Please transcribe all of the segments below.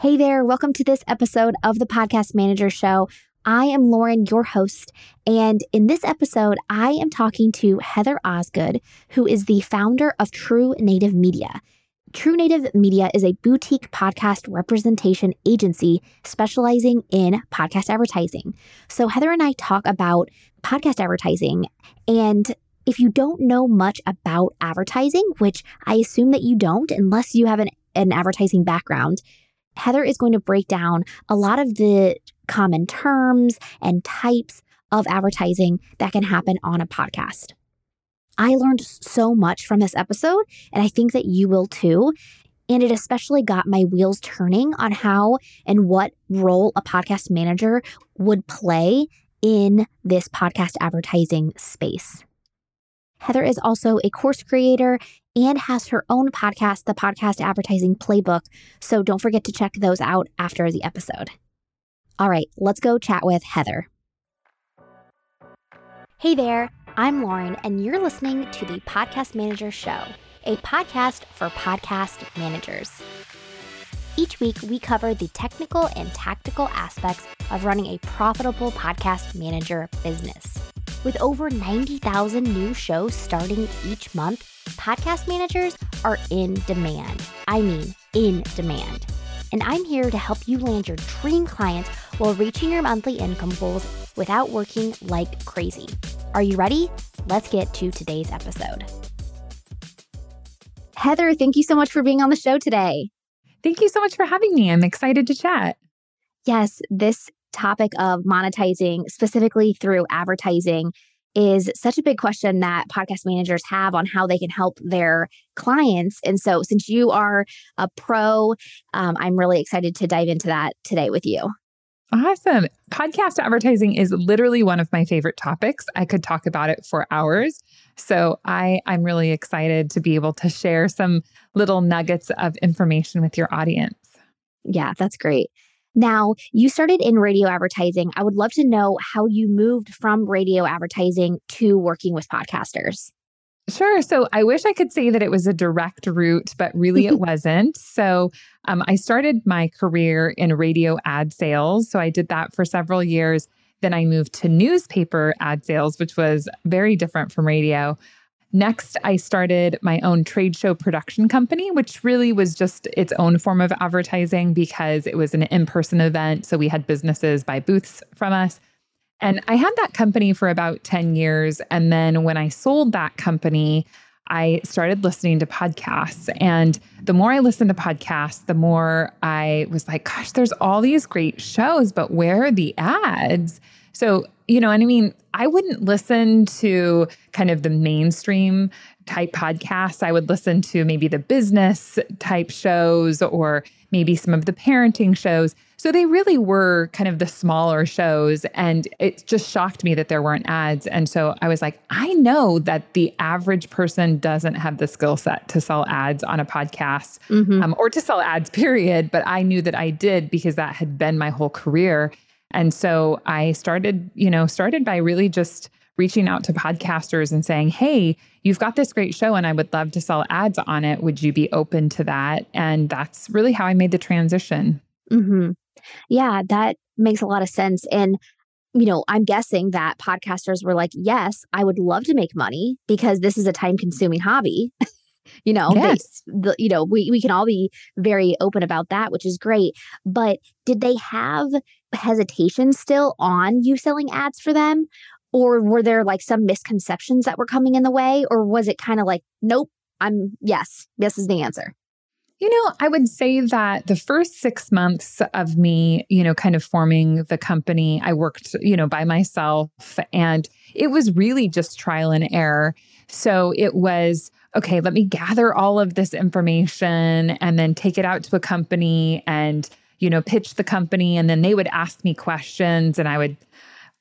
Hey there, welcome to this episode of the Podcast Manager Show. I am Lauren, your host, and in this episode, I am talking to Heather Osgood, who is the founder of True Native Media. True Native Media is a boutique podcast representation agency specializing in podcast advertising. So, Heather and I talk about podcast advertising. And if you don't know much about advertising, which I assume that you don't unless you have an, an advertising background, Heather is going to break down a lot of the common terms and types of advertising that can happen on a podcast. I learned so much from this episode, and I think that you will too. And it especially got my wheels turning on how and what role a podcast manager would play in this podcast advertising space. Heather is also a course creator and has her own podcast, the Podcast Advertising Playbook. So don't forget to check those out after the episode. All right, let's go chat with Heather. Hey there, I'm Lauren, and you're listening to the Podcast Manager Show, a podcast for podcast managers. Each week, we cover the technical and tactical aspects of running a profitable podcast manager business. With over 90,000 new shows starting each month, podcast managers are in demand. I mean, in demand. And I'm here to help you land your dream clients while reaching your monthly income goals without working like crazy. Are you ready? Let's get to today's episode. Heather, thank you so much for being on the show today. Thank you so much for having me. I'm excited to chat. Yes, this topic of monetizing specifically through advertising is such a big question that podcast managers have on how they can help their clients. And so, since you are a pro, um, I'm really excited to dive into that today with you. Awesome. Podcast advertising is literally one of my favorite topics. I could talk about it for hours. So I, I'm really excited to be able to share some little nuggets of information with your audience. Yeah, that's great. Now, you started in radio advertising. I would love to know how you moved from radio advertising to working with podcasters. Sure. So I wish I could say that it was a direct route, but really it wasn't. So um, I started my career in radio ad sales. So I did that for several years. Then I moved to newspaper ad sales, which was very different from radio. Next, I started my own trade show production company, which really was just its own form of advertising because it was an in person event. So we had businesses buy booths from us. And I had that company for about 10 years. And then when I sold that company, I started listening to podcasts. And the more I listened to podcasts, the more I was like, gosh, there's all these great shows, but where are the ads? So, you know, and I mean, I wouldn't listen to kind of the mainstream type podcasts. I would listen to maybe the business type shows or maybe some of the parenting shows. So they really were kind of the smaller shows. And it just shocked me that there weren't ads. And so I was like, I know that the average person doesn't have the skill set to sell ads on a podcast mm-hmm. um, or to sell ads, period. But I knew that I did because that had been my whole career. And so I started, you know, started by really just reaching out to podcasters and saying, Hey, you've got this great show and I would love to sell ads on it. Would you be open to that? And that's really how I made the transition. Mm-hmm. Yeah, that makes a lot of sense. And, you know, I'm guessing that podcasters were like, Yes, I would love to make money because this is a time consuming hobby. you know yes. They, the, you know we, we can all be very open about that which is great but did they have hesitation still on you selling ads for them? Or were there like some misconceptions that were coming in the way? Or was it kind of like nope i'm yes yes is the answer. You know, I would say that the first six months of me, you know, kind of forming the company, I worked, you know, by myself and it was really just trial and error. So it was, okay, let me gather all of this information and then take it out to a company and, you know, pitch the company. And then they would ask me questions and I would,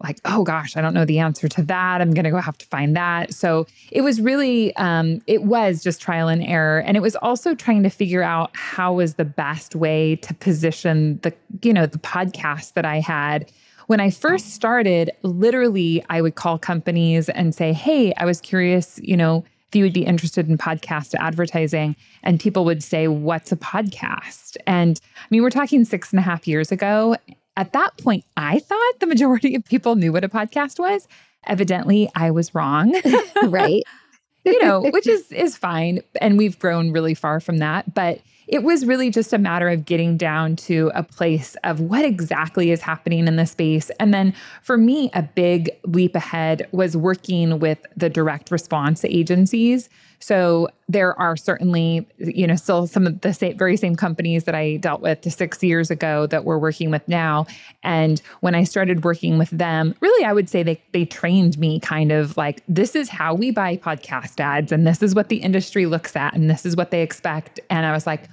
like, oh gosh, I don't know the answer to that. I'm going to go have to find that. So it was really, um, it was just trial and error. And it was also trying to figure out how was the best way to position the, you know, the podcast that I had. When I first started, literally, I would call companies and say, hey, I was curious, you know, if you would be interested in podcast advertising. And people would say, What's a podcast? And I mean, we're talking six and a half years ago. At that point, I thought the majority of people knew what a podcast was. Evidently, I was wrong. right. you know, which is is fine. And we've grown really far from that. But it was really just a matter of getting down to a place of what exactly is happening in the space. And then for me, a big leap ahead was working with the direct response agencies. So there are certainly, you know, still some of the same, very same companies that I dealt with six years ago that we're working with now. And when I started working with them, really, I would say they they trained me kind of like this is how we buy podcast ads, and this is what the industry looks at, and this is what they expect. And I was like,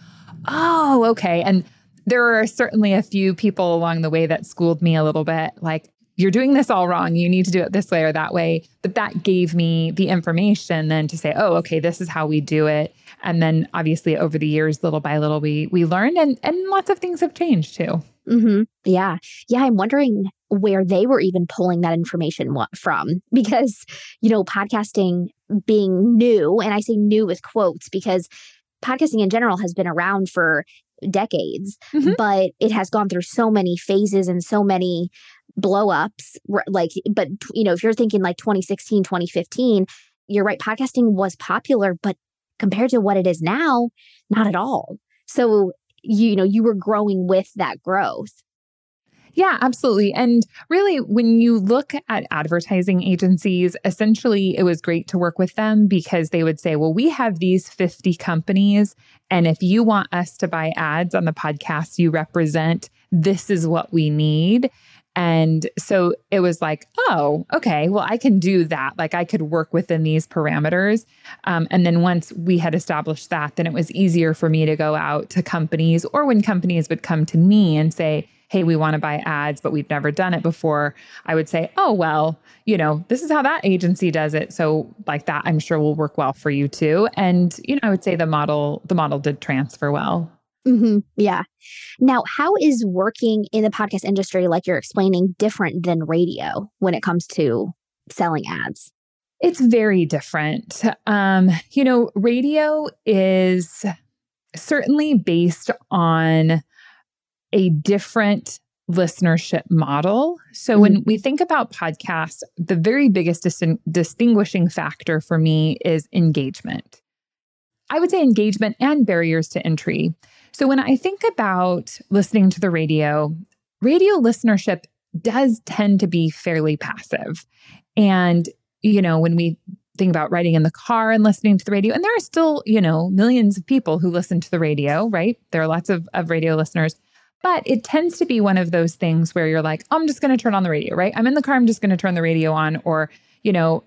oh, okay. And there are certainly a few people along the way that schooled me a little bit, like you're doing this all wrong. You need to do it this way or that way. But that gave me the information then to say, oh, okay, this is how we do it. And then obviously over the years, little by little, we we learned and and lots of things have changed too. Mm-hmm. Yeah. Yeah. I'm wondering where they were even pulling that information from because, you know, podcasting being new, and I say new with quotes because podcasting in general has been around for decades, mm-hmm. but it has gone through so many phases and so many blow ups like but you know if you're thinking like 2016 2015 you're right podcasting was popular but compared to what it is now not at all so you, you know you were growing with that growth yeah, absolutely. And really, when you look at advertising agencies, essentially it was great to work with them because they would say, well, we have these 50 companies. And if you want us to buy ads on the podcast you represent, this is what we need. And so it was like, oh, okay, well, I can do that. Like I could work within these parameters. Um, and then once we had established that, then it was easier for me to go out to companies or when companies would come to me and say, hey, we want to buy ads, but we've never done it before, I would say, oh, well, you know, this is how that agency does it. So like that, I'm sure will work well for you too. And, you know, I would say the model, the model did transfer well. Mm-hmm. Yeah. Now, how is working in the podcast industry, like you're explaining, different than radio when it comes to selling ads? It's very different. Um, you know, radio is certainly based on a different listenership model. So mm-hmm. when we think about podcasts, the very biggest dis- distinguishing factor for me is engagement. I would say engagement and barriers to entry. So when I think about listening to the radio, radio listenership does tend to be fairly passive. And, you know, when we think about riding in the car and listening to the radio, and there are still, you know, millions of people who listen to the radio, right? There are lots of, of radio listeners. But it tends to be one of those things where you're like, I'm just going to turn on the radio, right? I'm in the car, I'm just going to turn the radio on. Or, you know,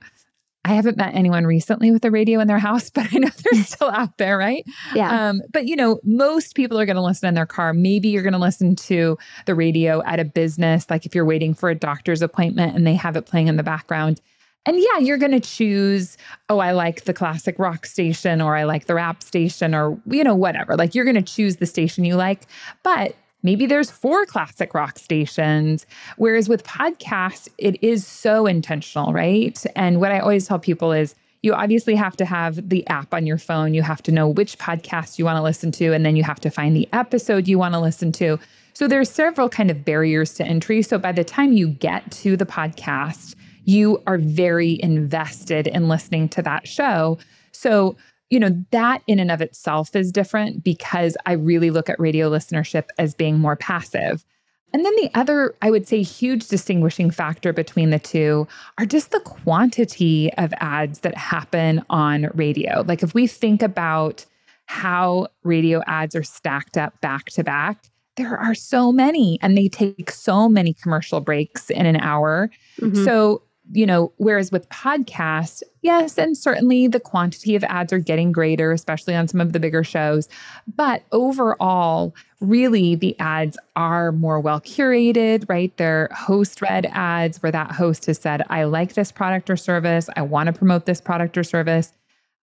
I haven't met anyone recently with a radio in their house, but I know they're still out there, right? Yeah. Um, but you know, most people are going to listen in their car. Maybe you're going to listen to the radio at a business, like if you're waiting for a doctor's appointment and they have it playing in the background. And yeah, you're going to choose, oh, I like the classic rock station or I like the rap station or, you know, whatever. Like you're going to choose the station you like. But Maybe there's four classic rock stations. Whereas with podcasts, it is so intentional, right? And what I always tell people is, you obviously have to have the app on your phone. You have to know which podcast you want to listen to, and then you have to find the episode you want to listen to. So there's several kind of barriers to entry. So by the time you get to the podcast, you are very invested in listening to that show. So you know, that in and of itself is different because I really look at radio listenership as being more passive. And then the other, I would say, huge distinguishing factor between the two are just the quantity of ads that happen on radio. Like if we think about how radio ads are stacked up back to back, there are so many and they take so many commercial breaks in an hour. Mm-hmm. So you know, whereas with podcasts, yes, and certainly the quantity of ads are getting greater, especially on some of the bigger shows. But overall, really the ads are more well curated, right? They're host read ads where that host has said, I like this product or service. I want to promote this product or service.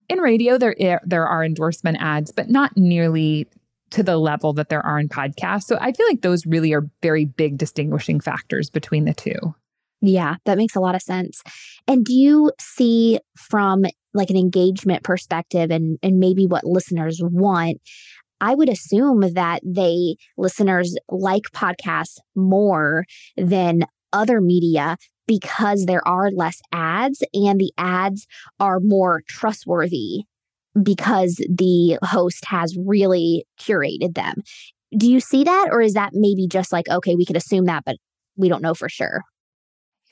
In radio, there, there are endorsement ads, but not nearly to the level that there are in podcasts. So I feel like those really are very big distinguishing factors between the two. Yeah, that makes a lot of sense. And do you see from like an engagement perspective and and maybe what listeners want, I would assume that they listeners like podcasts more than other media because there are less ads and the ads are more trustworthy because the host has really curated them. Do you see that? Or is that maybe just like, okay, we could assume that, but we don't know for sure?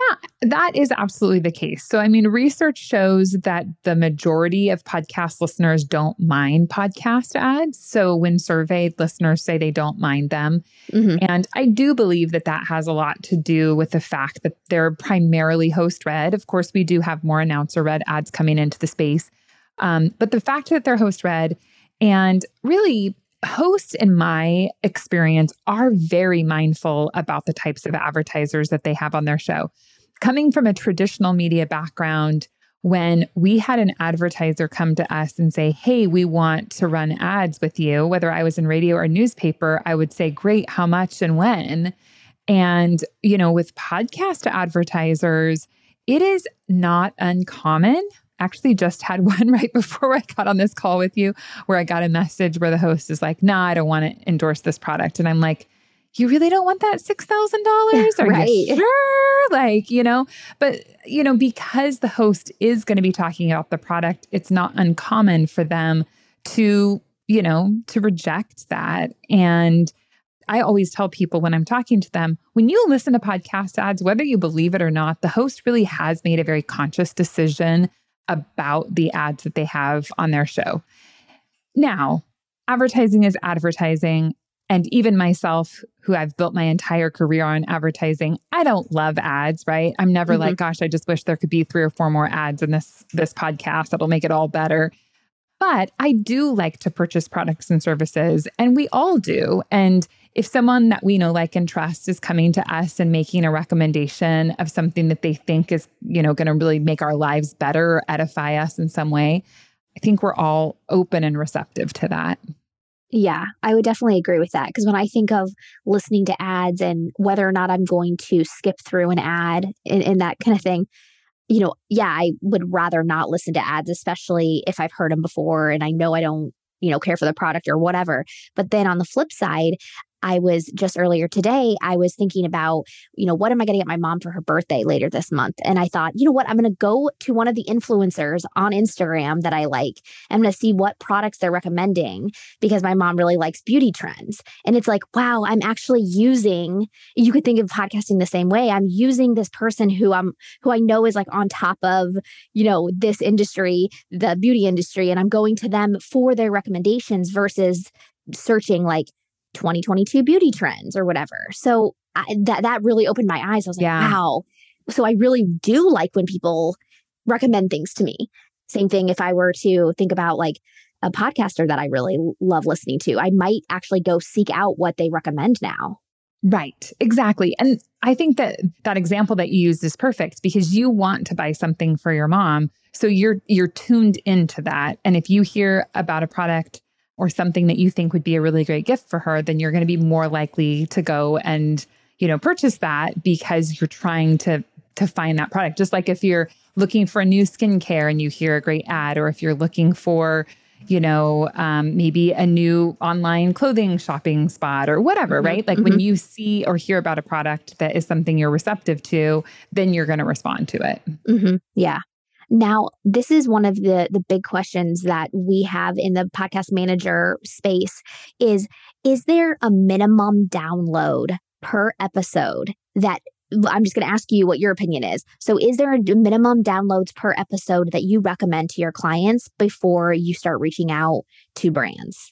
Yeah, that is absolutely the case. So, I mean, research shows that the majority of podcast listeners don't mind podcast ads. So, when surveyed, listeners say they don't mind them. Mm-hmm. And I do believe that that has a lot to do with the fact that they're primarily host read. Of course, we do have more announcer read ads coming into the space. Um, but the fact that they're host read and really hosts, in my experience, are very mindful about the types of advertisers that they have on their show. Coming from a traditional media background, when we had an advertiser come to us and say, Hey, we want to run ads with you, whether I was in radio or newspaper, I would say, Great, how much and when? And, you know, with podcast advertisers, it is not uncommon actually just had one right before I got on this call with you where I got a message where the host is like, nah, I don't want to endorse this product. And I'm like, you really don't want that $6,000? Are right. you sure? Like, you know, but, you know, because the host is going to be talking about the product, it's not uncommon for them to, you know, to reject that. And I always tell people when I'm talking to them, when you listen to podcast ads, whether you believe it or not, the host really has made a very conscious decision about the ads that they have on their show. Now, advertising is advertising. And even myself, who I've built my entire career on advertising, I don't love ads, right? I'm never mm-hmm. like, gosh, I just wish there could be three or four more ads in this this podcast that'll make it all better. But I do like to purchase products and services, and we all do. And if someone that we know, like, and trust is coming to us and making a recommendation of something that they think is, you know, going to really make our lives better or edify us in some way, I think we're all open and receptive to that. Yeah, I would definitely agree with that. Because when I think of listening to ads and whether or not I'm going to skip through an ad and, and that kind of thing, you know, yeah, I would rather not listen to ads, especially if I've heard them before and I know I don't you know care for the product or whatever but then on the flip side I was just earlier today, I was thinking about, you know, what am I going to get my mom for her birthday later this month? And I thought, you know what, I'm going to go to one of the influencers on Instagram that I like. I'm going to see what products they're recommending because my mom really likes beauty trends. And it's like, wow, I'm actually using, you could think of podcasting the same way. I'm using this person who I'm, who I know is like on top of, you know, this industry, the beauty industry, and I'm going to them for their recommendations versus searching like 2022 beauty trends or whatever. So I, that that really opened my eyes. I was like, yeah. wow. So I really do like when people recommend things to me. Same thing if I were to think about like a podcaster that I really love listening to, I might actually go seek out what they recommend now. Right, exactly. And I think that that example that you used is perfect because you want to buy something for your mom. So you're you're tuned into that. And if you hear about a product or something that you think would be a really great gift for her, then you're going to be more likely to go and, you know, purchase that because you're trying to to find that product. Just like if you're looking for a new skincare and you hear a great ad, or if you're looking for, you know, um, maybe a new online clothing shopping spot or whatever, mm-hmm, right? Like mm-hmm. when you see or hear about a product that is something you're receptive to, then you're going to respond to it. Mm-hmm. Yeah. Now, this is one of the the big questions that we have in the podcast manager space is is there a minimum download per episode that I'm just going to ask you what your opinion is. So, is there a minimum downloads per episode that you recommend to your clients before you start reaching out to brands?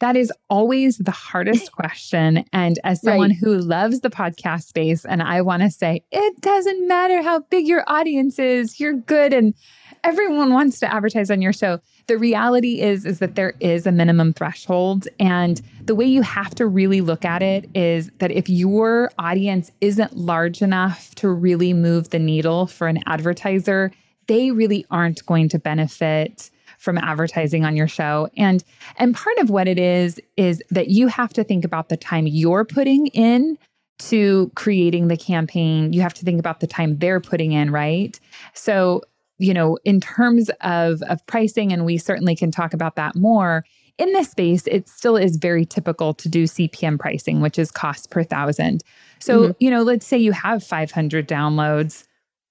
That is always the hardest question. And as someone right. who loves the podcast space, and I want to say, it doesn't matter how big your audience is, you're good. And everyone wants to advertise on your show. The reality is, is that there is a minimum threshold. And the way you have to really look at it is that if your audience isn't large enough to really move the needle for an advertiser, they really aren't going to benefit from advertising on your show. And and part of what it is is that you have to think about the time you're putting in to creating the campaign. You have to think about the time they're putting in, right? So you know, in terms of, of pricing, and we certainly can talk about that more, in this space, it still is very typical to do CPM pricing, which is cost per thousand. So, mm-hmm. you know, let's say you have 500 downloads.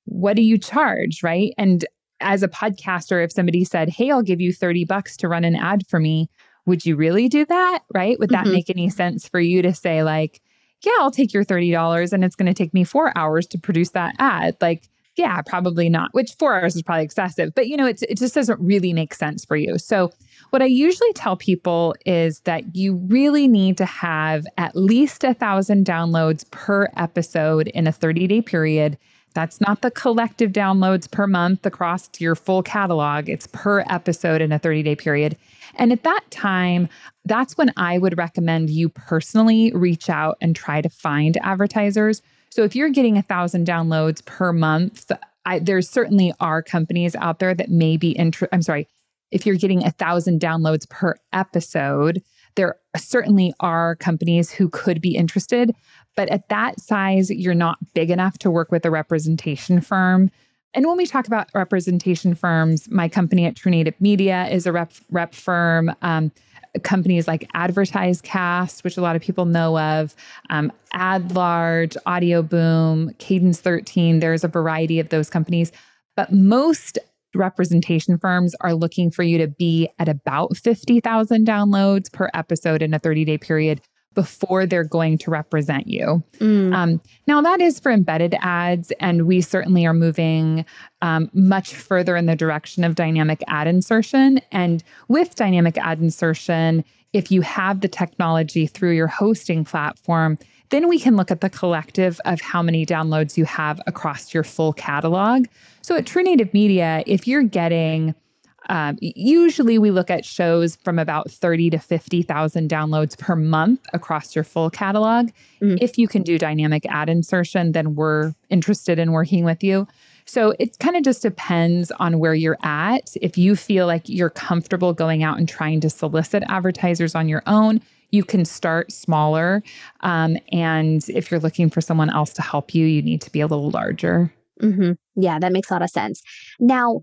What do you charge? Right. And as a podcaster, if somebody said, Hey, I'll give you 30 bucks to run an ad for me, would you really do that? Right. Would that mm-hmm. make any sense for you to say, like, yeah, I'll take your $30 and it's going to take me four hours to produce that ad? Like, yeah, probably not, which four hours is probably excessive, but you know, it's, it just doesn't really make sense for you. So, what I usually tell people is that you really need to have at least a thousand downloads per episode in a 30 day period. That's not the collective downloads per month across your full catalog, it's per episode in a 30 day period. And at that time, that's when I would recommend you personally reach out and try to find advertisers. So if you're getting a thousand downloads per month, I, there certainly are companies out there that may be interested. I'm sorry, if you're getting a thousand downloads per episode, there certainly are companies who could be interested. But at that size, you're not big enough to work with a representation firm. And when we talk about representation firms, my company at True Native Media is a rep, rep firm. Um, companies like AdvertiseCast, which a lot of people know of, um, AdLarge, Audio Boom, Cadence 13. There's a variety of those companies. But most representation firms are looking for you to be at about 50,000 downloads per episode in a 30 day period before they're going to represent you. Mm. Um, now, that is for embedded ads, and we certainly are moving um, much further in the direction of dynamic ad insertion. And with dynamic ad insertion, if you have the technology through your hosting platform, then we can look at the collective of how many downloads you have across your full catalog. So at True Native Media, if you're getting um, usually we look at shows from about 30 to 50,000 downloads per month across your full catalog. Mm-hmm. If you can do dynamic ad insertion, then we're interested in working with you. So it kind of just depends on where you're at. If you feel like you're comfortable going out and trying to solicit advertisers on your own, you can start smaller. Um, and if you're looking for someone else to help you, you need to be a little larger. Mm-hmm. Yeah, that makes a lot of sense. Now,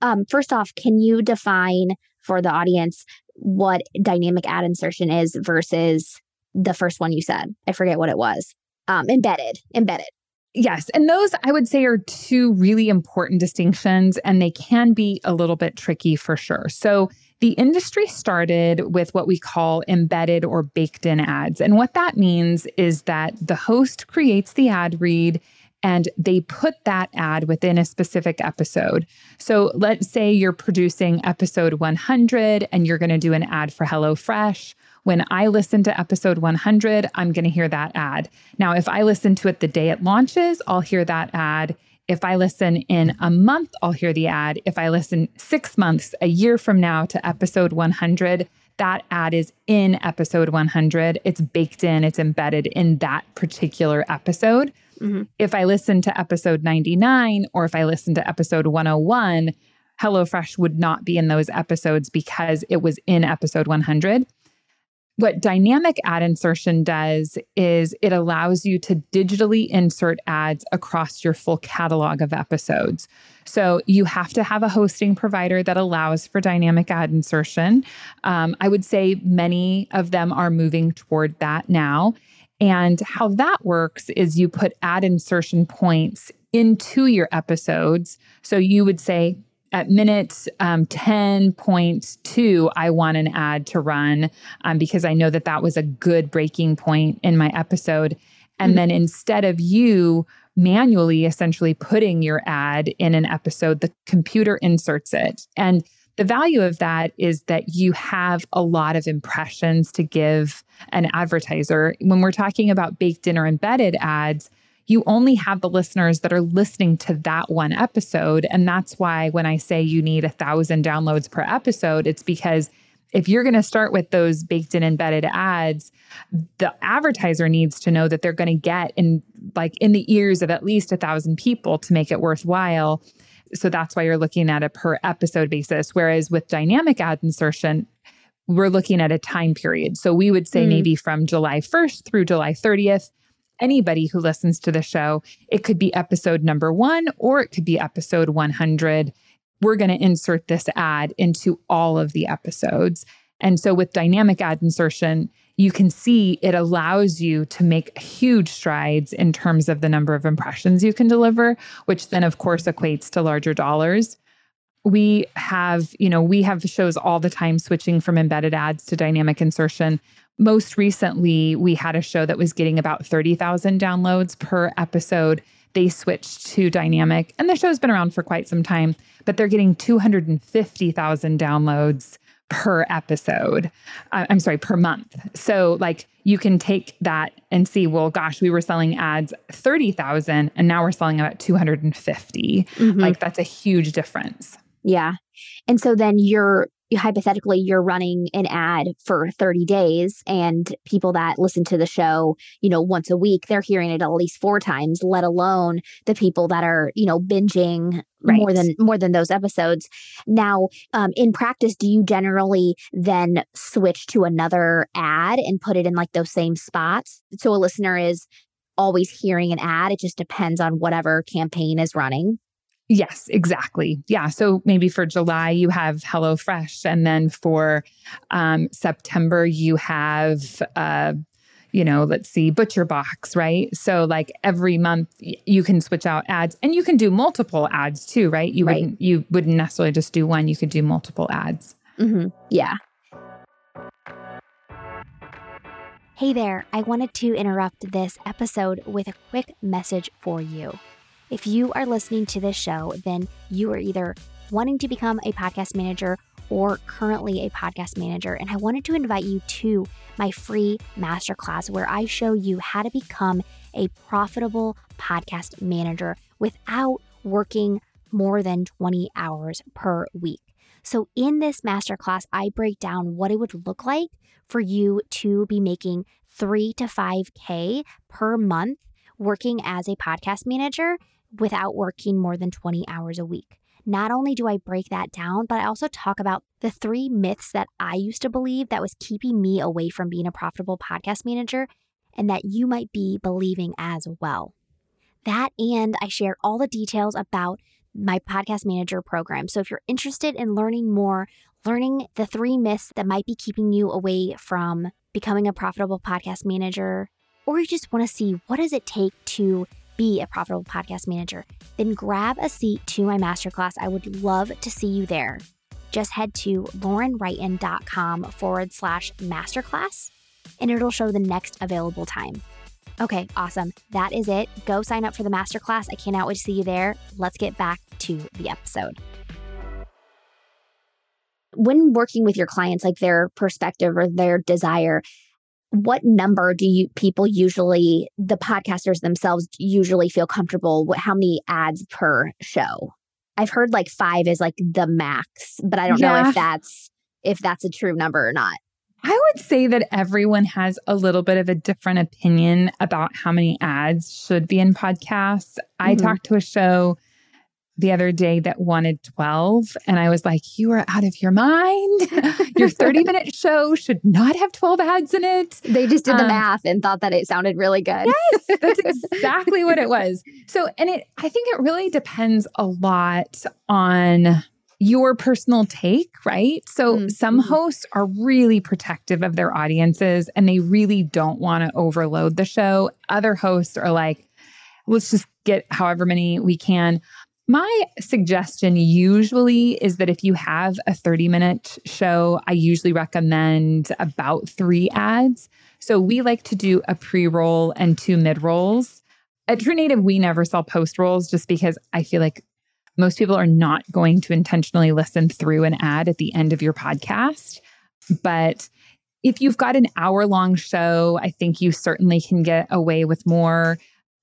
um, first off, can you define for the audience what dynamic ad insertion is versus the first one you said? I forget what it was. Um, embedded, embedded. Yes. And those I would say are two really important distinctions, and they can be a little bit tricky for sure. So, the industry started with what we call embedded or baked in ads. And what that means is that the host creates the ad read and they put that ad within a specific episode. So let's say you're producing episode 100 and you're going to do an ad for HelloFresh. When I listen to episode 100, I'm going to hear that ad. Now, if I listen to it the day it launches, I'll hear that ad. If I listen in a month, I'll hear the ad. If I listen six months, a year from now to episode 100, that ad is in episode 100. It's baked in, it's embedded in that particular episode. Mm-hmm. If I listen to episode 99 or if I listen to episode 101, HelloFresh would not be in those episodes because it was in episode 100 what dynamic ad insertion does is it allows you to digitally insert ads across your full catalog of episodes. So you have to have a hosting provider that allows for dynamic ad insertion. Um, I would say many of them are moving toward that now. And how that works is you put ad insertion points into your episodes. So you would say, at minute um, 10.2, I want an ad to run um, because I know that that was a good breaking point in my episode. And mm-hmm. then instead of you manually essentially putting your ad in an episode, the computer inserts it. And the value of that is that you have a lot of impressions to give an advertiser. When we're talking about baked in or embedded ads, you only have the listeners that are listening to that one episode. And that's why when I say you need a thousand downloads per episode, it's because if you're going to start with those baked in embedded ads, the advertiser needs to know that they're going to get in like in the ears of at least a thousand people to make it worthwhile. So that's why you're looking at a per episode basis. Whereas with dynamic ad insertion, we're looking at a time period. So we would say mm. maybe from July 1st through July 30th, anybody who listens to the show. It could be episode number one or it could be episode 100. We're going to insert this ad into all of the episodes. And so with dynamic ad insertion, you can see it allows you to make huge strides in terms of the number of impressions you can deliver, which then, of course, equates to larger dollars. We have, you know, we have shows all the time switching from embedded ads to dynamic insertion. Most recently, we had a show that was getting about 30,000 downloads per episode. They switched to dynamic, and the show's been around for quite some time, but they're getting 250,000 downloads per episode. Uh, I'm sorry, per month. So like you can take that and see, well, gosh, we were selling ads 30,000 and now we're selling about 250. Mm-hmm. Like that's a huge difference. Yeah. And so then you're hypothetically you're running an ad for 30 days and people that listen to the show you know once a week they're hearing it at least four times let alone the people that are you know binging right. more than more than those episodes. Now um, in practice do you generally then switch to another ad and put it in like those same spots? So a listener is always hearing an ad it just depends on whatever campaign is running Yes, exactly. Yeah. So maybe for July, you have HelloFresh. And then for um, September, you have, uh, you know, let's see, Butcher Box, right? So like every month you can switch out ads and you can do multiple ads too, right? You right. wouldn't you wouldn't necessarily just do one, you could do multiple ads. Mm-hmm. Yeah. Hey there, I wanted to interrupt this episode with a quick message for you. If you are listening to this show, then you are either wanting to become a podcast manager or currently a podcast manager. And I wanted to invite you to my free masterclass where I show you how to become a profitable podcast manager without working more than 20 hours per week. So, in this masterclass, I break down what it would look like for you to be making three to 5K per month working as a podcast manager without working more than 20 hours a week. Not only do I break that down, but I also talk about the three myths that I used to believe that was keeping me away from being a profitable podcast manager and that you might be believing as well. That and I share all the details about my podcast manager program. So if you're interested in learning more, learning the three myths that might be keeping you away from becoming a profitable podcast manager, or you just want to see what does it take to be a profitable podcast manager, then grab a seat to my masterclass. I would love to see you there. Just head to laurenwrighton.com forward slash masterclass and it'll show the next available time. Okay, awesome. That is it. Go sign up for the masterclass. I cannot wait to see you there. Let's get back to the episode. When working with your clients, like their perspective or their desire, what number do you people usually the podcasters themselves usually feel comfortable what how many ads per show i've heard like five is like the max but i don't yeah. know if that's if that's a true number or not I would say that everyone has a little bit of a different opinion about how many ads should be in podcasts. Mm-hmm. I talked to a show the other day that wanted 12. And I was like, You are out of your mind. your 30 minute show should not have 12 ads in it. They just did the um, math and thought that it sounded really good. Yes, that's exactly what it was. So, and it, I think it really depends a lot on your personal take, right? So mm-hmm. some hosts are really protective of their audiences and they really don't want to overload the show. Other hosts are like, let's just get however many we can. My suggestion usually is that if you have a 30 minute show, I usually recommend about three ads. So we like to do a pre roll and two mid rolls. At True Native, we never sell post rolls just because I feel like most people are not going to intentionally listen through an ad at the end of your podcast. But if you've got an hour long show, I think you certainly can get away with more.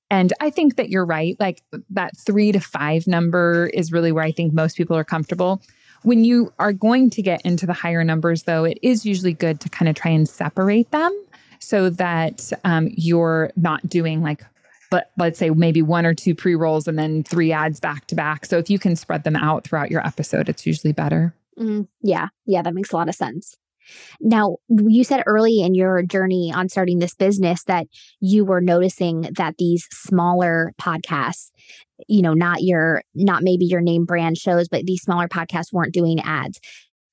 And I think that you're right. Like that three to five number is really where I think most people are comfortable. When you are going to get into the higher numbers, though, it is usually good to kind of try and separate them so that um, you're not doing like, but let's say maybe one or two pre rolls and then three ads back to back. So if you can spread them out throughout your episode, it's usually better. Mm, yeah. Yeah. That makes a lot of sense. Now, you said early in your journey on starting this business that you were noticing that these smaller podcasts, you know, not your, not maybe your name brand shows, but these smaller podcasts weren't doing ads.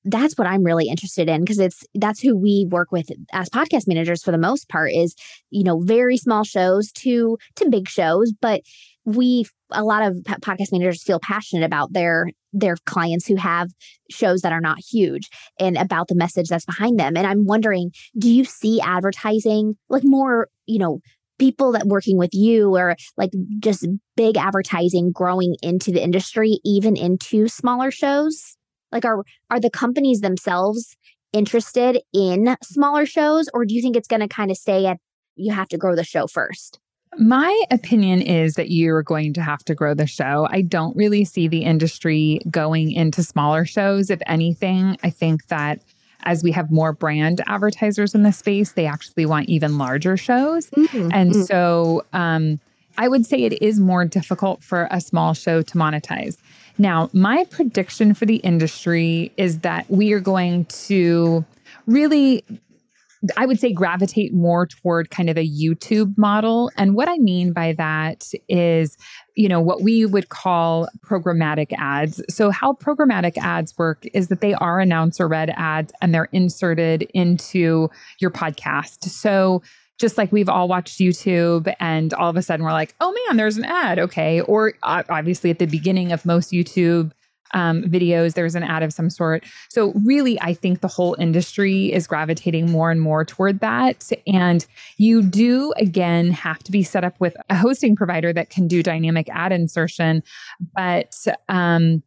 That's what I'm really interested in because it's that's who we work with as podcast managers for the most part is, you know, very small shows to to big shows, but we a lot of podcast managers feel passionate about their their clients who have shows that are not huge and about the message that's behind them. And i'm wondering do you see advertising like more you know people that working with you or like just big advertising growing into the industry even into smaller shows? Like are are the companies themselves interested in smaller shows or do you think it's going to kind of stay at you have to grow the show first my opinion is that you're going to have to grow the show. I don't really see the industry going into smaller shows. If anything, I think that as we have more brand advertisers in the space, they actually want even larger shows. Mm-hmm. And mm-hmm. so um, I would say it is more difficult for a small show to monetize. Now, my prediction for the industry is that we are going to really I would say gravitate more toward kind of a YouTube model. And what I mean by that is, you know, what we would call programmatic ads. So, how programmatic ads work is that they are announcer read ads and they're inserted into your podcast. So, just like we've all watched YouTube and all of a sudden we're like, oh man, there's an ad. Okay. Or obviously at the beginning of most YouTube um, videos, there's an ad of some sort. So, really, I think the whole industry is gravitating more and more toward that. And you do, again, have to be set up with a hosting provider that can do dynamic ad insertion. But, um,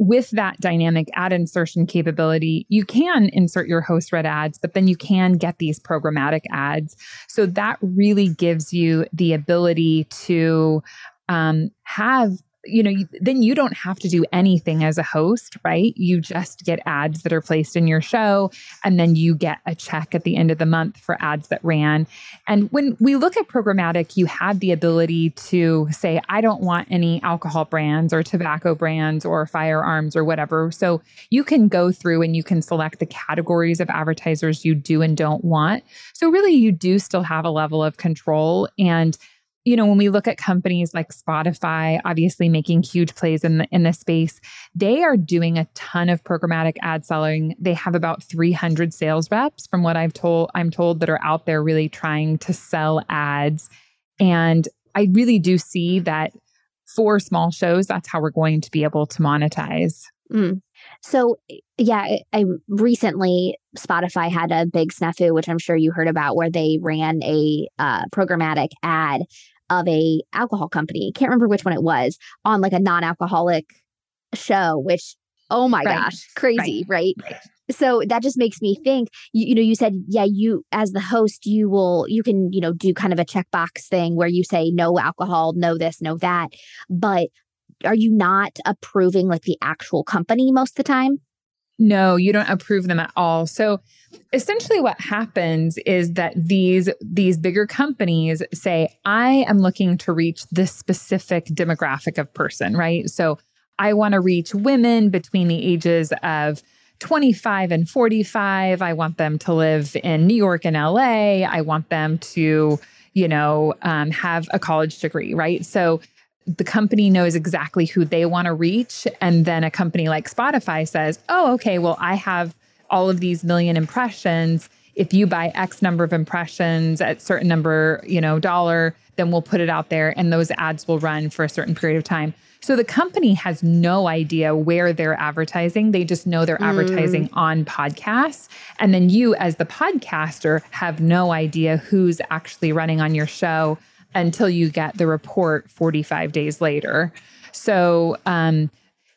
with that dynamic ad insertion capability, you can insert your host read ads, but then you can get these programmatic ads. So that really gives you the ability to um, have you know, then you don't have to do anything as a host, right? You just get ads that are placed in your show, and then you get a check at the end of the month for ads that ran. And when we look at programmatic, you have the ability to say, I don't want any alcohol brands or tobacco brands or firearms or whatever. So you can go through and you can select the categories of advertisers you do and don't want. So really, you do still have a level of control. And you know, when we look at companies like Spotify, obviously making huge plays in the, in this space, they are doing a ton of programmatic ad selling. They have about 300 sales reps from what I've told I'm told that are out there really trying to sell ads. And I really do see that for small shows, that's how we're going to be able to monetize. Mm. So, yeah, I recently Spotify had a big snafu, which I'm sure you heard about, where they ran a uh, programmatic ad of a alcohol company. Can't remember which one it was on like a non-alcoholic show. Which, oh my right. gosh, crazy, right. right? right? So that just makes me think. You, you know, you said, yeah, you as the host, you will, you can, you know, do kind of a checkbox thing where you say no alcohol, no this, no that. But are you not approving like the actual company most of the time? No, you don't approve them at all. So essentially what happens is that these these bigger companies say I am looking to reach this specific demographic of person, right? So I want to reach women between the ages of 25 and 45. I want them to live in New York and LA. I want them to, you know, um, have a college degree, right? So the company knows exactly who they want to reach. And then a company like Spotify says, oh, okay, well, I have all of these million impressions. If you buy X number of impressions at certain number, you know, dollar, then we'll put it out there and those ads will run for a certain period of time. So the company has no idea where they're advertising. They just know they're mm. advertising on podcasts. And then you, as the podcaster, have no idea who's actually running on your show until you get the report 45 days later. So um,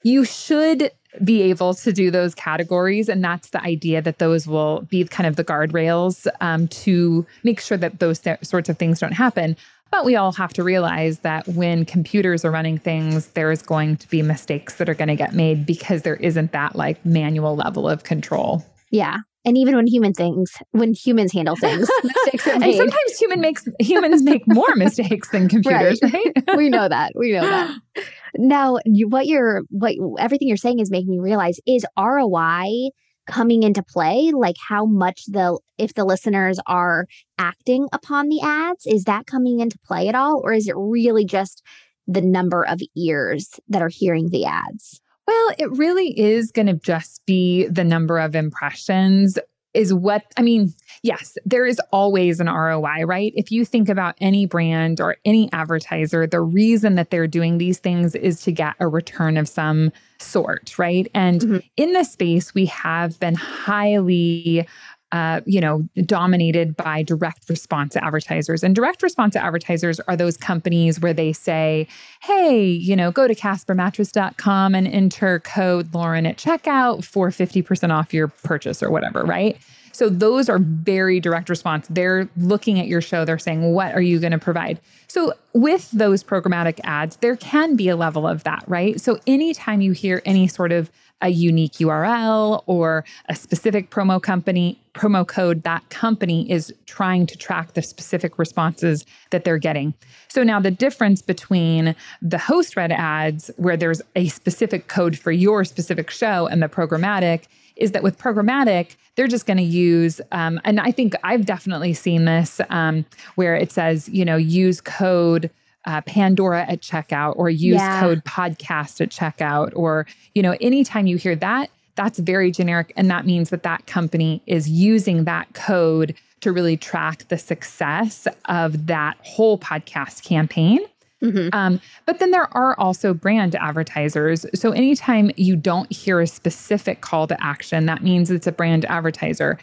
you should be able to do those categories. And that's the idea that those will be kind of the guardrails um, to make sure that those th- sorts of things don't happen. But we all have to realize that when computers are running things, there's going to be mistakes that are going to get made because there isn't that like manual level of control. Yeah and even when human things when humans handle things mistakes are made. and sometimes human makes humans make more mistakes than computers right, right? we know that. We know that. Now you, what you're what everything you're saying is making me realize is roi coming into play? Like how much the if the listeners are acting upon the ads is that coming into play at all? Or is it really just the number of ears that are hearing the ads well it really is going to just be the number of impressions is what I mean, yes, there is always an ROI, right? If you think about any brand or any advertiser, the reason that they're doing these things is to get a return of some sort, right? And mm-hmm. in this space, we have been highly uh, you know, dominated by direct response advertisers. And direct response advertisers are those companies where they say, hey, you know, go to caspermattress.com and enter code Lauren at checkout for 50% off your purchase or whatever, right? So those are very direct response. They're looking at your show, they're saying, what are you going to provide? So with those programmatic ads, there can be a level of that, right? So anytime you hear any sort of a unique URL or a specific promo company, promo code, that company is trying to track the specific responses that they're getting. So now the difference between the host read ads, where there's a specific code for your specific show, and the programmatic is that with programmatic, they're just going to use, um, and I think I've definitely seen this um, where it says, you know, use code uh, Pandora at checkout or use yeah. code podcast at checkout or, you know, anytime you hear that, that's very generic. And that means that that company is using that code to really track the success of that whole podcast campaign. Mm-hmm. Um, but then there are also brand advertisers. So anytime you don't hear a specific call to action, that means it's a brand advertiser.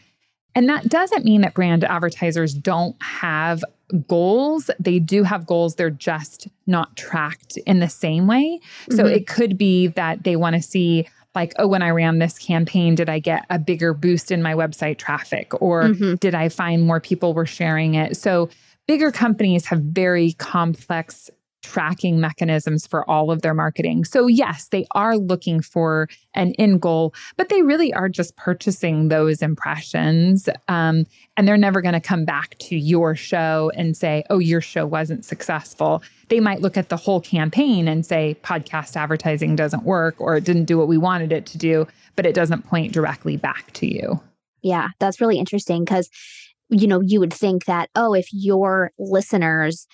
And that doesn't mean that brand advertisers don't have goals. They do have goals, they're just not tracked in the same way. Mm-hmm. So it could be that they want to see, like, oh, when I ran this campaign, did I get a bigger boost in my website traffic? Or mm-hmm. did I find more people were sharing it? So bigger companies have very complex tracking mechanisms for all of their marketing. So, yes, they are looking for an end goal, but they really are just purchasing those impressions. Um, and they're never going to come back to your show and say, oh, your show wasn't successful. They might look at the whole campaign and say, podcast advertising doesn't work or it didn't do what we wanted it to do, but it doesn't point directly back to you. Yeah, that's really interesting because, you know, you would think that, oh, if your listeners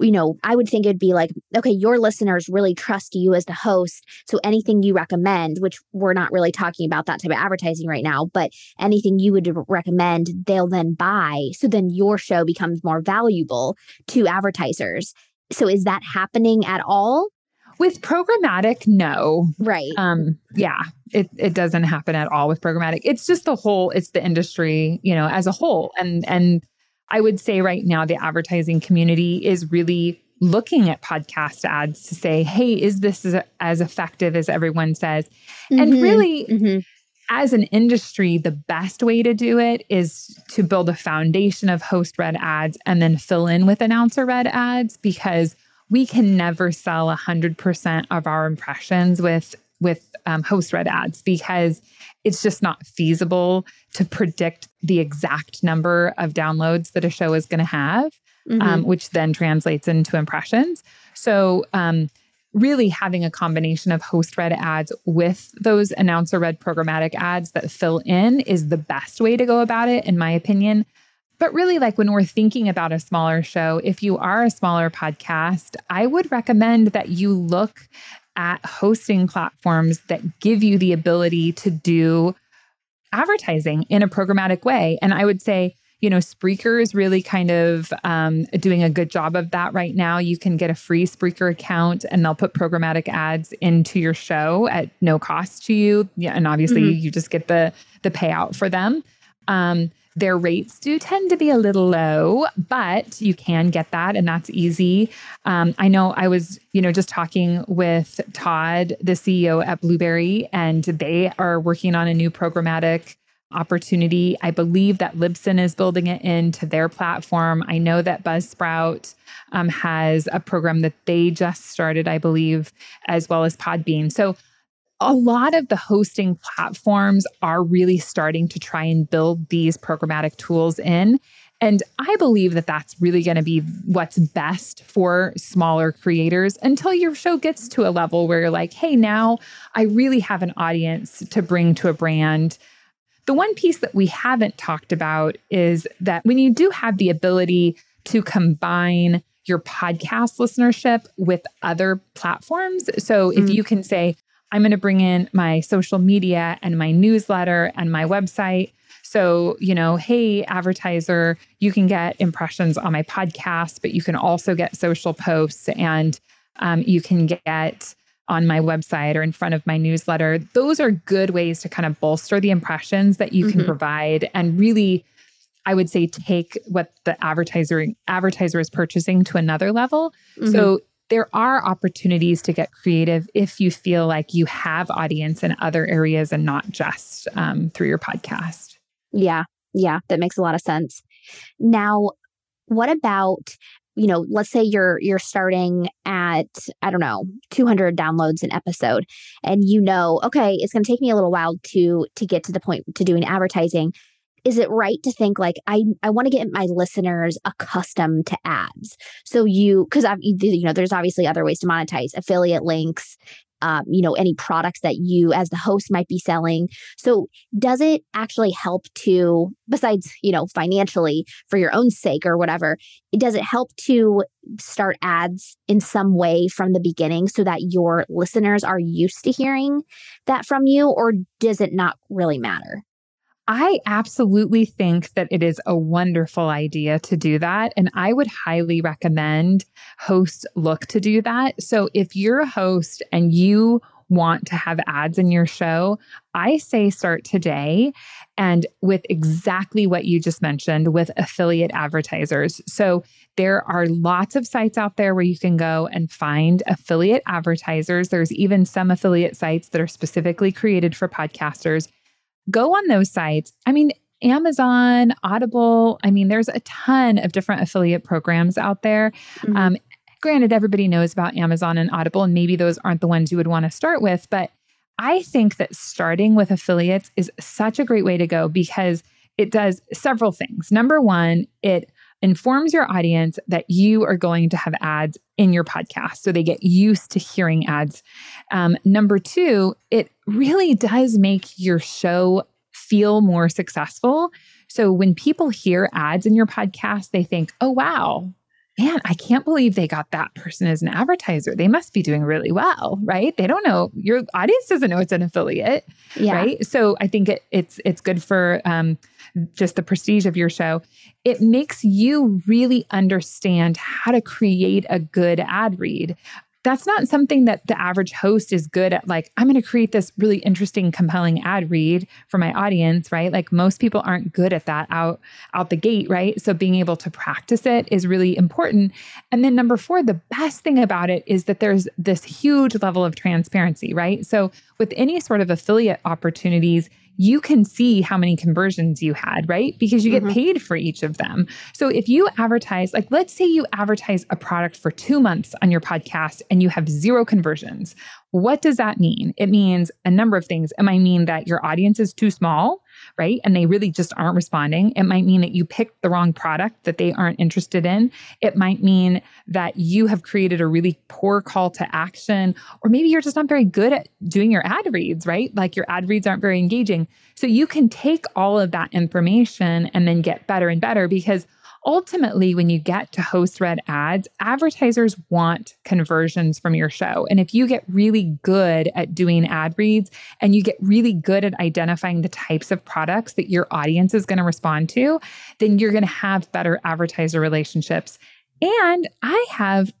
you know, I would think it'd be like, okay, your listeners really trust you as the host. So anything you recommend, which we're not really talking about that type of advertising right now, but anything you would recommend, they'll then buy. So then your show becomes more valuable to advertisers. So is that happening at all? With programmatic, no. Right. Um, yeah, it, it doesn't happen at all with programmatic. It's just the whole, it's the industry, you know, as a whole. And and I would say right now the advertising community is really looking at podcast ads to say, hey, is this as, as effective as everyone says? Mm-hmm. And really, mm-hmm. as an industry, the best way to do it is to build a foundation of host read ads and then fill in with announcer read ads because we can never sell 100% of our impressions with with um, host read ads because it's just not feasible to predict the exact number of downloads that a show is going to have, mm-hmm. um, which then translates into impressions. So, um, really having a combination of host read ads with those announcer read programmatic ads that fill in is the best way to go about it, in my opinion. But really, like when we're thinking about a smaller show, if you are a smaller podcast, I would recommend that you look at hosting platforms that give you the ability to do advertising in a programmatic way. And I would say, you know, Spreaker is really kind of um, doing a good job of that right now. You can get a free Spreaker account and they'll put programmatic ads into your show at no cost to you. Yeah, and obviously mm-hmm. you just get the the payout for them. Um, their rates do tend to be a little low, but you can get that, and that's easy. Um, I know I was, you know, just talking with Todd, the CEO at Blubrry, and they are working on a new programmatic opportunity. I believe that Libsyn is building it into their platform. I know that Buzzsprout um, has a program that they just started, I believe, as well as Podbean. So a lot of the hosting platforms are really starting to try and build these programmatic tools in. And I believe that that's really going to be what's best for smaller creators until your show gets to a level where you're like, hey, now I really have an audience to bring to a brand. the one piece that we haven't talked about is that when you do have the ability to combine your podcast listenership with other platforms. So if mm. you can say, I'm going to bring in my social media and my newsletter and my website. So, you know, hey, advertiser, you can get impressions on my podcast, but you can also get social posts and um, you can get on my website or in front of my newsletter. Those are good ways to kind of bolster the impressions that you mm-hmm. can provide and really I would say take what the advertiser advertiser is purchasing to another level. Mm-hmm. So there are opportunities to get creative if you feel like you have audience in other areas and not just um, through your podcast. Yeah, yeah, that makes a lot of sense. Now, what about you know let's say you're you're starting at i don't know 200 downloads an episode and you know okay it's going to take me a little while to to get to the point to doing advertising is it right to think like I I want to get my listeners accustomed to ads? So you because I've you know there's obviously other ways to monetize affiliate links, um, you know any products that you as the host might be selling. So does it actually help to besides you know financially for your own sake or whatever? Does it help to start ads in some way from the beginning so that your listeners are used to hearing that from you, or does it not really matter? I absolutely think that it is a wonderful idea to do that. And I would highly recommend hosts look to do that. So if you're a host and you want to have ads in your show, I say start today and with exactly what you just mentioned with affiliate advertisers. So there are lots of sites out there where you can go and find affiliate advertisers. There's even some affiliate sites that are specifically created for podcasters go on those sites. I mean, Amazon, Audible, I mean, there's a ton of different affiliate programs out there. Mm-hmm. Um, granted, everybody knows about Amazon and Audible, and maybe those aren't the ones you would want to start with. But I think that starting with affiliates is such a great way to go because it does several things. Number one, it informs your audience that you are going to have ads in your podcast. So they get used to hearing ads. Um, number two, it really does make your show feel more successful. So when people hear ads in your podcast, they think, oh, wow, man, I can't believe they got that person as an advertiser. They must be doing really well, right? They don't know your audience doesn't know it's an affiliate, yeah. right? So I think it, it's it's good for um, just the prestige of your show. It makes you really understand how to create a good ad read that's not something that the average host is good at. Like, I'm going to create this really interesting, compelling ad read for my audience, right? Like most people aren't good at that out out the gate, right? So being able to practice it is really important. And then number four, the best thing about it is that there's this huge level of transparency, right? So with any sort of affiliate opportunities, you can see how many conversions you had, right? Because you get mm-hmm. paid for each of them. So if you advertise, like let's say you advertise a product for two months on your podcast and you have zero conversions. What does that mean? It means a number of things. It might mean that your audience is too small right? And they really just aren't responding. It might mean that you picked the wrong product that they aren't interested in. It might mean that you have created a really poor call to action, or maybe you're just not very good at doing your ad reads, right? Like your ad reads aren't very engaging. So you can take all of that information and then get better and better because ultimately, when you get to host read ads, advertisers want conversions from your show. And if you get really good at doing ad reads and you get really good at identifying the types of products that your audience is going to respond to, then you're going to have better advertiser relationships. And I have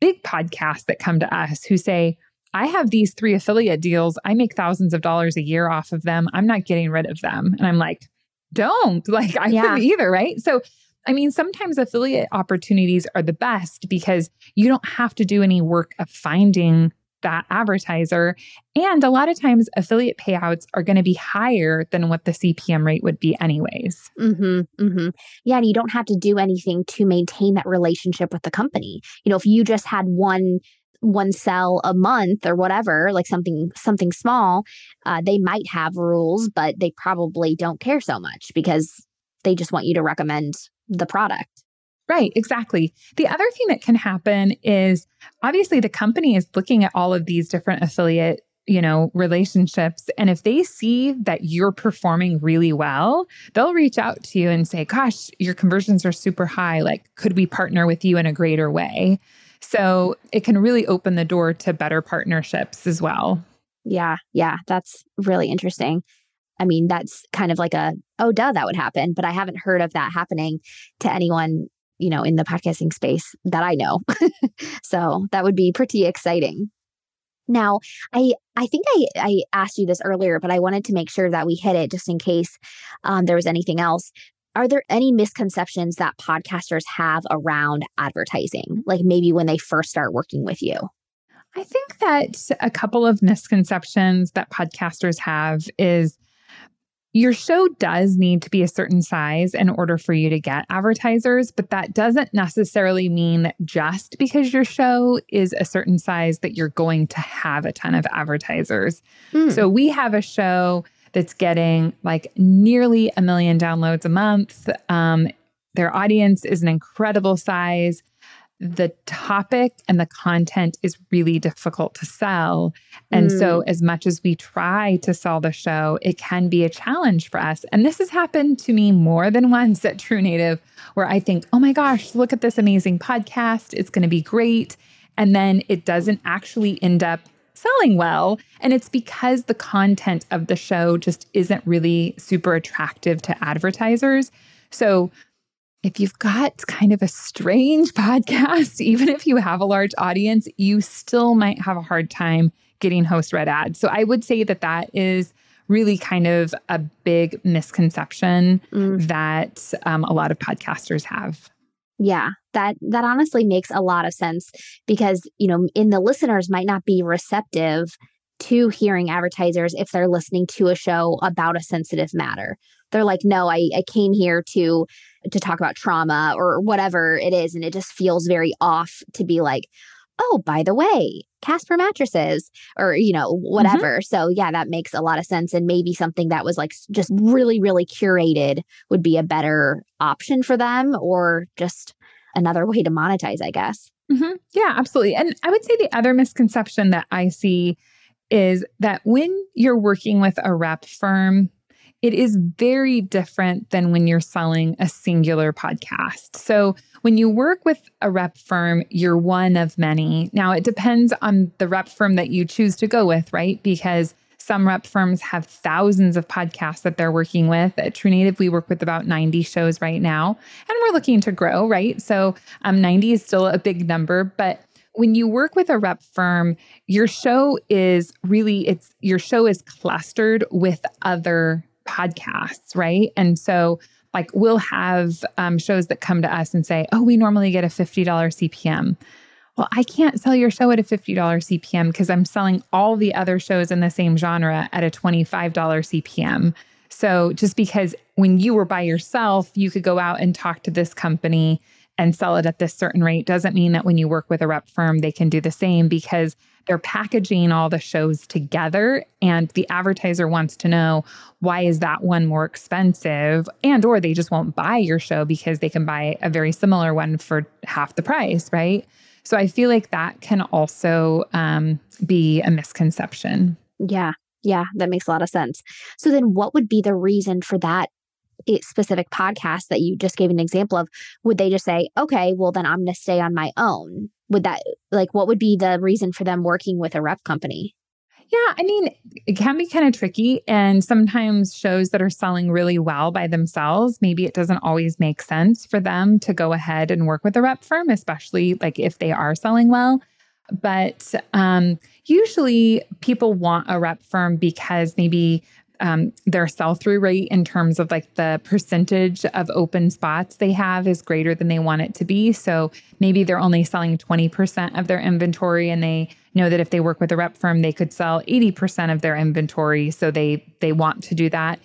big podcasts that come to us who say, I have these three affiliate deals. I make thousands of dollars a year off of them. I'm not getting rid of them. And I'm like, don't like I yeah. couldn't either, right? So I mean, sometimes affiliate opportunities are the best because you don't have to do any work of finding that advertiser. And a lot of times, affiliate payouts are going to be higher than what the CPM rate would be, anyways. Mm-hmm, mm-hmm. Yeah. And you don't have to do anything to maintain that relationship with the company. You know, if you just had one one sell a month or whatever like something something small uh, they might have rules but they probably don't care so much because they just want you to recommend the product. Right, exactly. The other thing that can happen is obviously the company is looking at all of these different affiliate you know, relationships. And if they see that you're performing really well, they'll reach out to you and say, Gosh, your conversions are super high. Like, could we partner with you in a greater way? So it can really open the door to better partnerships as well. Yeah. Yeah. That's really interesting. I mean, that's kind of like a, oh, duh, that would happen. But I haven't heard of that happening to anyone, you know, in the podcasting space that I know. so that would be pretty exciting. Now, I I think I I asked you this earlier, but I wanted to make sure that we hit it just in case um, there was anything else. Are there any misconceptions that podcasters have around advertising, like maybe when they first start working with you? I think that a couple of misconceptions that podcasters have is your show does need to be a certain size in order for you to get advertisers, but that doesn't necessarily mean just because your show is a certain size that you're going to have a ton of advertisers. Mm. So we have a show that's getting like nearly a million downloads a month. Um, their audience is an incredible size the topic and the content is really difficult to sell. And mm. so, as much as we try to sell the show, it can be a challenge for us. And this has happened to me more than once at True Native, where I think, oh my gosh, look at this amazing podcast. It's going to be great. And then it doesn't actually end up selling well. And it's because the content of the show just isn't really super attractive to advertisers. So, if you've got kind of a strange podcast, even if you have a large audience, you still might have a hard time getting host read ads. So I would say that that is really kind of a big misconception mm. that um, a lot of podcasters have. Yeah, that that honestly makes a lot of sense because you know, in the listeners might not be receptive to hearing advertisers if they're listening to a show about a sensitive matter. They're like, no, I, I came here to to talk about trauma or whatever it is. And it just feels very off to be like, oh, by the way, Casper mattresses or, you know, mm-hmm. whatever. Mm-hmm. So, yeah, that makes a lot of sense. And maybe something that was like just really, really curated would be a better option for them or just another way to monetize, I guess. Mm-hmm. Yeah, absolutely. And I would say the other misconception that I see is that when you're working with a rep firm, it is very different than when you're selling a singular podcast. So, when you work with a rep firm, you're one of many. Now, it depends on the rep firm that you choose to go with, right? Because some rep firms have thousands of podcasts that they're working with. At True Native, we work with about 90 shows right now, and we're looking to grow, right? So, um, 90 is still a big number, but when you work with a rep firm, your show is really it's your show is clustered with other podcasts, right? And so, like, we'll have um, shows that come to us and say, oh, we normally get a $50 CPM. Well, I can't sell your show at a $50 CPM because I'm selling all the other shows in the same genre at a $25 CPM. So, just because when you were by yourself, you could go out and talk to this company and sell it at this certain rate doesn't mean that when you work with a rep firm, they can do the same because they're packaging all the shows together and the advertiser wants to know why is that one more expensive? And or they just won't buy your show because they can buy a very similar one for half the price right? So i feel like that can also um, be a misconception. Yeah. Yeah that makes a lot of sense. So then what would be the reason for that specific podcast that you just gave an example of? Would they just say okay well then i'm going to stay on my own would that like what would be the reason for them working with a rep company yeah, I mean, it can be kind of tricky. And sometimes shows that are selling really well by themselves, maybe it doesn't always make sense for them to go ahead and work with a rep firm, especially like if they are selling well. But um, usually people want a rep firm because maybe um, their sell through rate in terms of like the percentage of open spots they have is greater than they want it to be. So maybe they're only selling 20% of their inventory and they know that if they work with a rep firm, they could sell 80% of their inventory. So they they want to do that.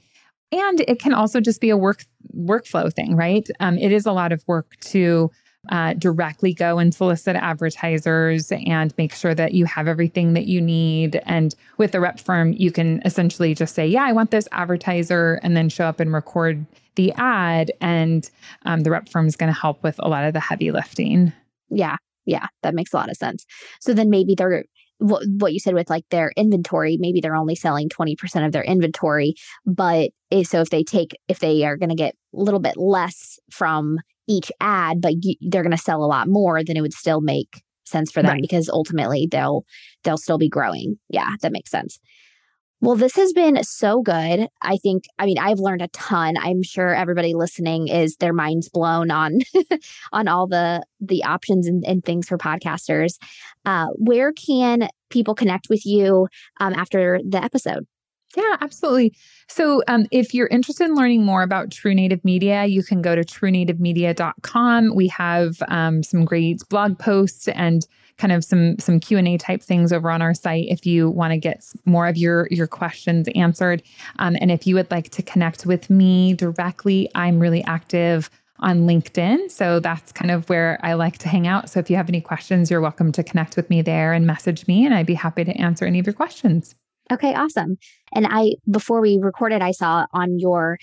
And it can also just be a work workflow thing, right? Um, it is a lot of work to uh, directly go and solicit advertisers and make sure that you have everything that you need. And with the rep firm, you can essentially just say, Yeah, I want this advertiser, and then show up and record the ad. And um, the rep firm is going to help with a lot of the heavy lifting. Yeah. Yeah. That makes a lot of sense. So then maybe they're, what, what you said with like their inventory, maybe they're only selling 20% of their inventory. But eh, so if they take, if they are going to get a little bit less from each ad, but you, they're going to sell a lot more, then it would still make sense for them right. because ultimately they'll they'll still be growing. Yeah, that makes sense. Well, this has been so good. I think, I mean, I've learned a ton. I'm sure everybody listening is their minds blown on on all the the options and, and things for podcasters. Uh, where can people connect with you um, after the episode? Yeah, absolutely. So, um, if you're interested in learning more about True Native Media, you can go to truenativemedia.com. We have um, some great blog posts and kind of some some q&a type things over on our site if you want to get more of your your questions answered um, and if you would like to connect with me directly i'm really active on linkedin so that's kind of where i like to hang out so if you have any questions you're welcome to connect with me there and message me and i'd be happy to answer any of your questions okay awesome and i before we recorded i saw on your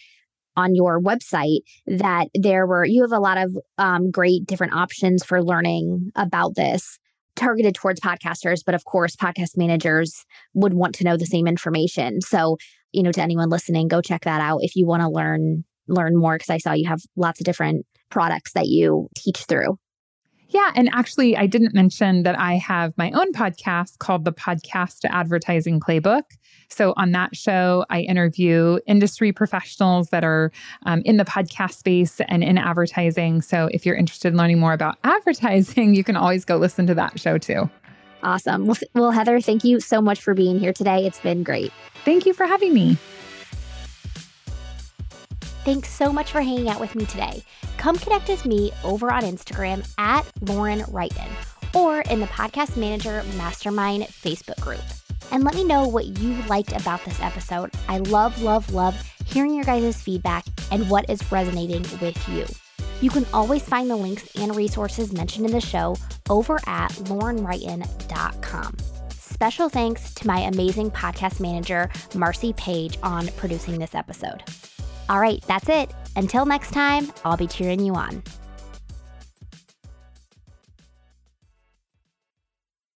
on your website that there were you have a lot of um, great different options for learning about this targeted towards podcasters, but of course, podcast managers would want to know the same information. So, you know, to anyone listening, go check that out if you want to learn learn more because I saw you have lots of different products that you teach through. Yeah. And actually, I didn't mention that I have my own podcast called the Podcast Advertising Playbook. So, on that show, I interview industry professionals that are um, in the podcast space and in advertising. So, if you're interested in learning more about advertising, you can always go listen to that show too. Awesome. Well, well Heather, thank you so much for being here today. It's been great. Thank you for having me. Thanks so much for hanging out with me today. Come connect with me over on Instagram at Lauren Wrighton or in the Podcast Manager Mastermind Facebook group. And let me know what you liked about this episode. I love, love, love hearing your guys' feedback and what is resonating with you. You can always find the links and resources mentioned in the show over at laurenwrighton.com. Special thanks to my amazing podcast manager, Marcy Page, on producing this episode. All right, that's it. Until next time, I'll be cheering you on.